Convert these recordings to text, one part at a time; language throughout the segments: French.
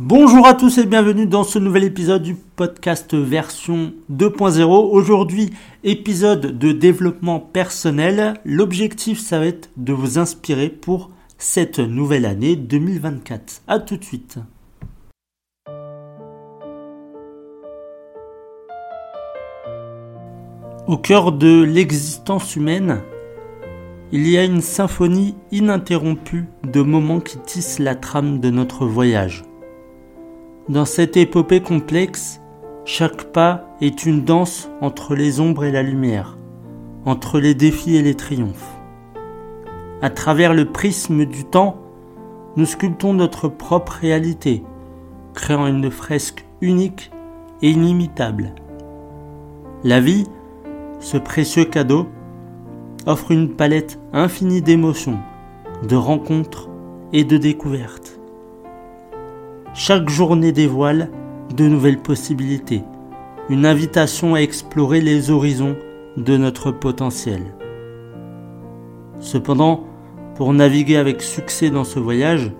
Bonjour à tous et bienvenue dans ce nouvel épisode du podcast version 2.0. Aujourd'hui, épisode de développement personnel. L'objectif, ça va être de vous inspirer pour cette nouvelle année 2024. A tout de suite. Au cœur de l'existence humaine, il y a une symphonie ininterrompue de moments qui tissent la trame de notre voyage. Dans cette épopée complexe, chaque pas est une danse entre les ombres et la lumière, entre les défis et les triomphes. À travers le prisme du temps, nous sculptons notre propre réalité, créant une fresque unique et inimitable. La vie, ce précieux cadeau, offre une palette infinie d'émotions, de rencontres et de découvertes. Chaque journée dévoile de nouvelles possibilités, une invitation à explorer les horizons de notre potentiel. Cependant, pour naviguer avec succès dans ce voyage,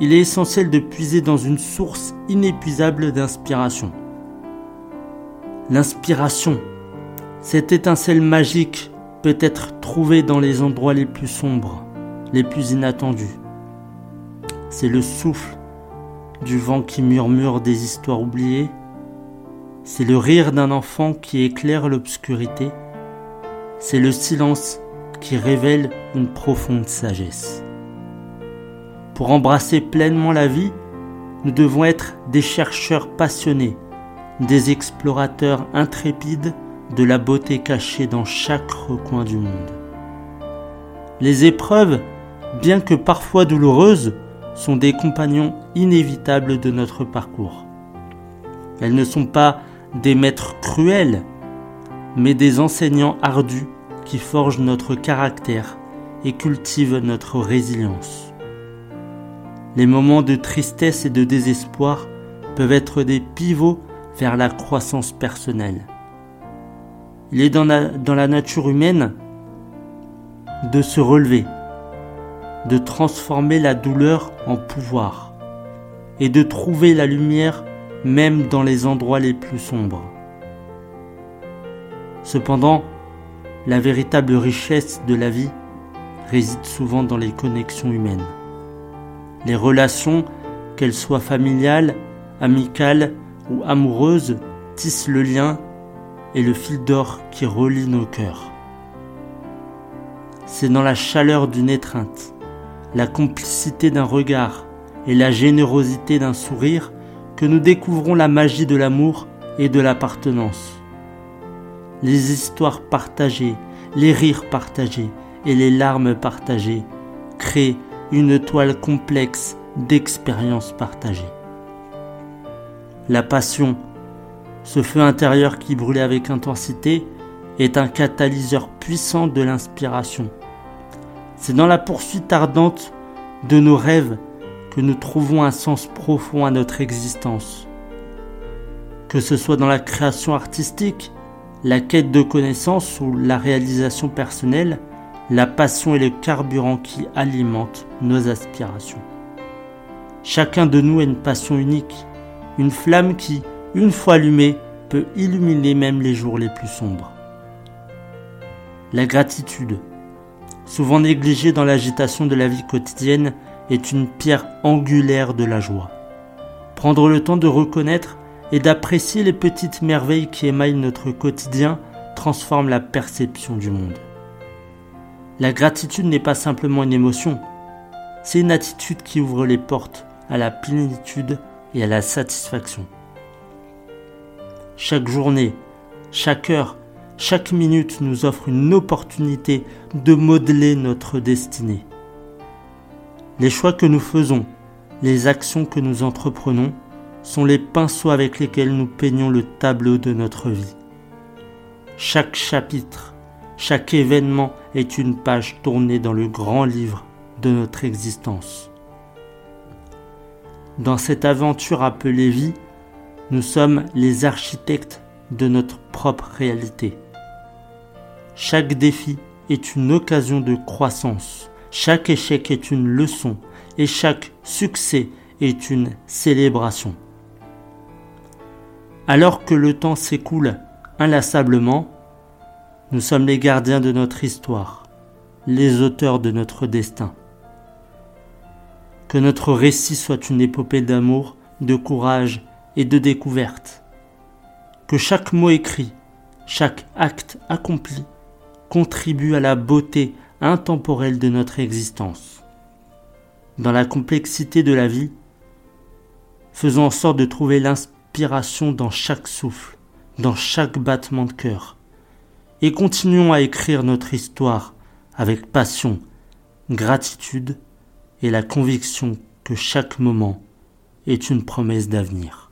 il est essentiel de puiser dans une source inépuisable d'inspiration. L'inspiration, cette étincelle magique peut être trouvé dans les endroits les plus sombres, les plus inattendus. C'est le souffle du vent qui murmure des histoires oubliées. C'est le rire d'un enfant qui éclaire l'obscurité. C'est le silence qui révèle une profonde sagesse. Pour embrasser pleinement la vie, nous devons être des chercheurs passionnés, des explorateurs intrépides de la beauté cachée dans chaque recoin du monde. Les épreuves, bien que parfois douloureuses, sont des compagnons inévitables de notre parcours. Elles ne sont pas des maîtres cruels, mais des enseignants ardus qui forgent notre caractère et cultivent notre résilience. Les moments de tristesse et de désespoir peuvent être des pivots vers la croissance personnelle. Il est dans la, dans la nature humaine de se relever, de transformer la douleur en pouvoir et de trouver la lumière même dans les endroits les plus sombres. Cependant, la véritable richesse de la vie réside souvent dans les connexions humaines. Les relations, qu'elles soient familiales, amicales ou amoureuses, tissent le lien et le fil d'or qui relie nos cœurs. C'est dans la chaleur d'une étreinte, la complicité d'un regard et la générosité d'un sourire que nous découvrons la magie de l'amour et de l'appartenance. Les histoires partagées, les rires partagés et les larmes partagées créent une toile complexe d'expériences partagées. La passion ce feu intérieur qui brûlait avec intensité est un catalyseur puissant de l'inspiration. C'est dans la poursuite ardente de nos rêves que nous trouvons un sens profond à notre existence. Que ce soit dans la création artistique, la quête de connaissances ou la réalisation personnelle, la passion est le carburant qui alimente nos aspirations. Chacun de nous a une passion unique, une flamme qui, une fois allumé, peut illuminer même les jours les plus sombres. La gratitude, souvent négligée dans l'agitation de la vie quotidienne, est une pierre angulaire de la joie. Prendre le temps de reconnaître et d'apprécier les petites merveilles qui émaillent notre quotidien transforme la perception du monde. La gratitude n'est pas simplement une émotion, c'est une attitude qui ouvre les portes à la plénitude et à la satisfaction. Chaque journée, chaque heure, chaque minute nous offre une opportunité de modeler notre destinée. Les choix que nous faisons, les actions que nous entreprenons sont les pinceaux avec lesquels nous peignons le tableau de notre vie. Chaque chapitre, chaque événement est une page tournée dans le grand livre de notre existence. Dans cette aventure appelée vie, nous sommes les architectes de notre propre réalité. Chaque défi est une occasion de croissance, chaque échec est une leçon et chaque succès est une célébration. Alors que le temps s'écoule inlassablement, nous sommes les gardiens de notre histoire, les auteurs de notre destin. Que notre récit soit une épopée d'amour, de courage et de découverte. Que chaque mot écrit, chaque acte accompli contribue à la beauté intemporelle de notre existence. Dans la complexité de la vie, faisons en sorte de trouver l'inspiration dans chaque souffle, dans chaque battement de cœur, et continuons à écrire notre histoire avec passion, gratitude et la conviction que chaque moment est une promesse d'avenir.